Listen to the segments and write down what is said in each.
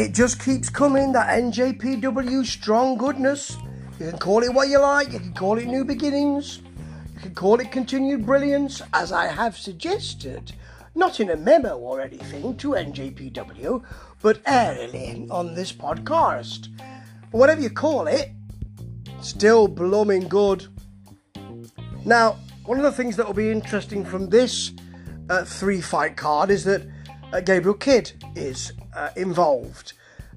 it just keeps coming, that NJPW strong goodness. You can call it what you like, you can call it new beginnings, you can call it continued brilliance, as I have suggested, not in a memo or anything to NJPW, but airily on this podcast. But whatever you call it, still blooming good. Now, one of the things that will be interesting from this uh, three fight card is that uh, Gabriel Kidd is uh, involved.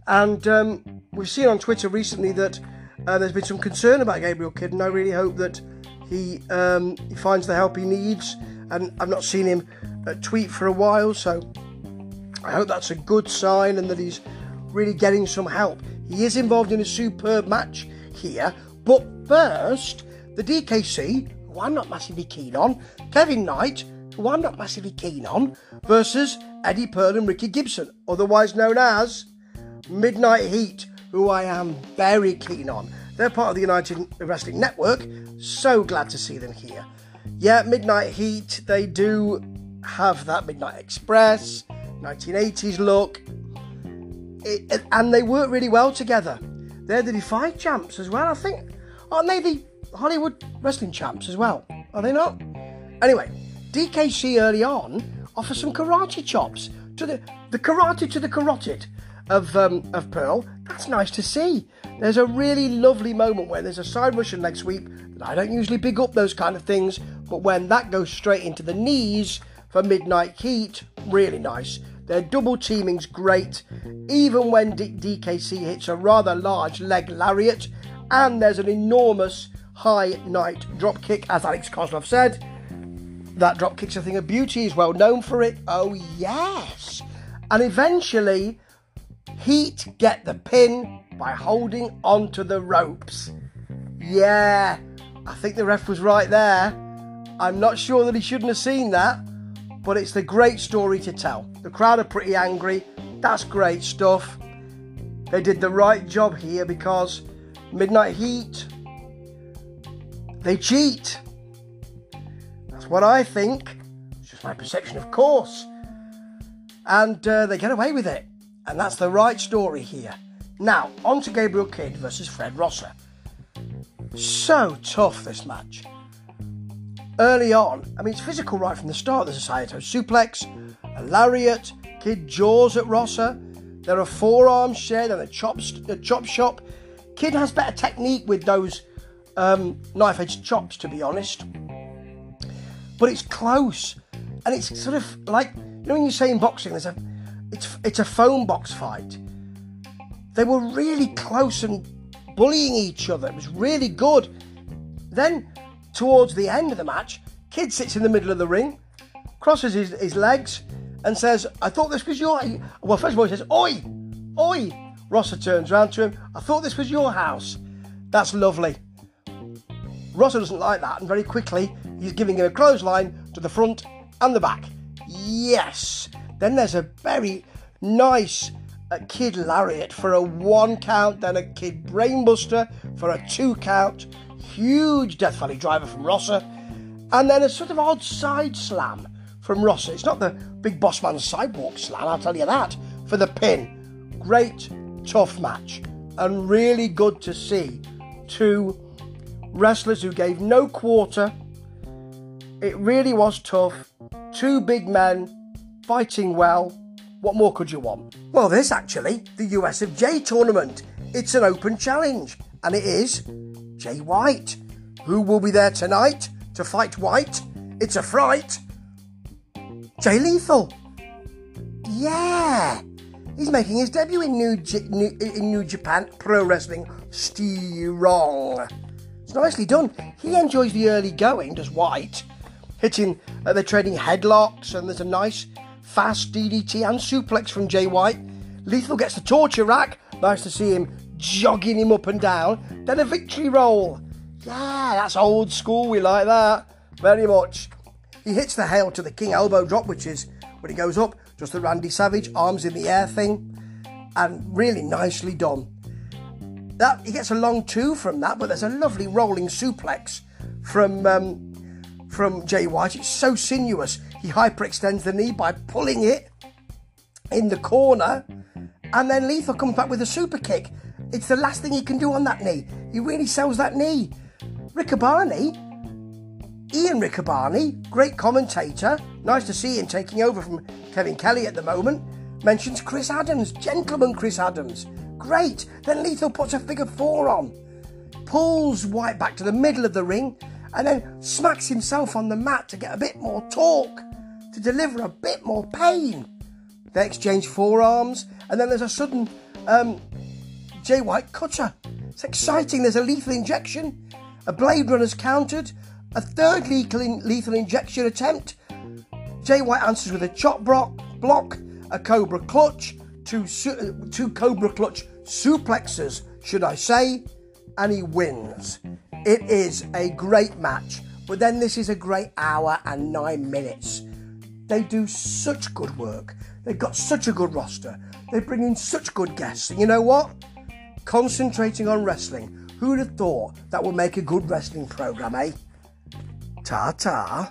And um, we've seen on Twitter recently that uh, there's been some concern about Gabriel Kidd, and I really hope that he, um, he finds the help he needs. And I've not seen him uh, tweet for a while, so I hope that's a good sign and that he's really getting some help. He is involved in a superb match here, but first, the DKC, who I'm not massively keen on, Kevin Knight, who I'm not massively keen on, versus Eddie Pearl and Ricky Gibson, otherwise known as Midnight Heat, who I am very keen on. They're part of the United Wrestling Network, so glad to see them here. Yeah, Midnight Heat, they do have that Midnight Express, 1980s look, it, and they work really well together. They're the Defy champs as well, I think. Aren't they the Hollywood wrestling champs as well? Are they not? Anyway, DKC early on offers some karate chops to the the karate to the carotid of um, of Pearl. That's nice to see. There's a really lovely moment where there's a side Russian leg sweep I don't usually big up those kind of things, but when that goes straight into the knees for Midnight Heat, really nice. Their double teaming's great, even when D- DKC hits a rather large leg lariat, and there's an enormous high night drop kick, as Alex Koslov said. That drop kick's a thing of beauty, he's well known for it. Oh, yes. And eventually, Heat get the pin by holding onto the ropes. Yeah, I think the ref was right there. I'm not sure that he shouldn't have seen that, but it's the great story to tell. The crowd are pretty angry. That's great stuff. They did the right job here because Midnight Heat, they cheat. That's what I think. It's just my perception, of course. And uh, they get away with it. And that's the right story here. Now, on to Gabriel Kidd versus Fred Rosser. So tough, this match. Early on, I mean, it's physical right from the start. There's a Saito suplex, a lariat, Kidd jaws at Rosser. There are forearms shared and a chop, a chop shop. Kidd has better technique with those um, knife edge chops, to be honest. But it's close, and it's sort of like you know when you say in boxing, there's a it's it's a phone box fight. They were really close and bullying each other. It was really good. Then, towards the end of the match, Kidd sits in the middle of the ring, crosses his, his legs, and says, I thought this was your. Well, first of all, he says, Oi! Oi! Rosser turns round to him, I thought this was your house. That's lovely. Rosser doesn't like that, and very quickly, he's giving him a clothesline to the front and the back. Yes! Then there's a very nice uh, Kidd lariat for a one count, then a Kidd brainbuster for a two count, huge Death Valley driver from Rosser, and then a sort of odd side slam from Rosser. It's not the big boss man sidewalk slam, I'll tell you that, for the pin. Great, tough match, and really good to see two wrestlers who gave no quarter. It really was tough. Two big men fighting well. What more could you want? Well, this actually, the USFJ tournament. It's an open challenge, and it is Jay White. Who will be there tonight to fight White? It's a fright. Jay Lethal. Yeah, he's making his debut in New, J- New, in New Japan Pro Wrestling Strong. It's nicely done. He enjoys the early going, does White. Hitting, uh, they're trading headlocks, and there's a nice fast DDT and suplex from Jay White. Lethal gets the torture rack. Nice to see him jogging him up and down. Then a victory roll. Yeah, that's old school. We like that very much. He hits the hail to the king elbow drop, which is when he goes up, just the Randy Savage arms in the air thing, and really nicely done. That he gets a long two from that, but there's a lovely rolling suplex from um, from Jay White. It's so sinuous. He hyperextends the knee by pulling it in the corner, And then Lethal comes back with a super kick. It's the last thing he can do on that knee. He really sells that knee. Riccaboni, Ian Riccaboni, great commentator, nice to see him taking over from Kevin Kelly at the moment, mentions Chris Adams, gentleman Chris Adams. Great. Then Lethal puts a figure four on, pulls White back to the middle of the ring, and then smacks himself on the mat to get a bit more torque, to deliver a bit more pain. They exchange forearms, and then there's a sudden um, Jay White cutter. It's exciting. There's a lethal injection. A Blade Runner's countered. A third lethal, lethal injection attempt. Jay White answers with a chop block, block a Cobra clutch, two, two Cobra clutch suplexes, should I say, and he wins. It is a great match, but then this is a great hour and nine minutes. They do such good work. They've got such a good roster. They bring in such good guests. And you know what? Concentrating on wrestling. Who'd have thought that would make a good wrestling program, eh? Ta ta.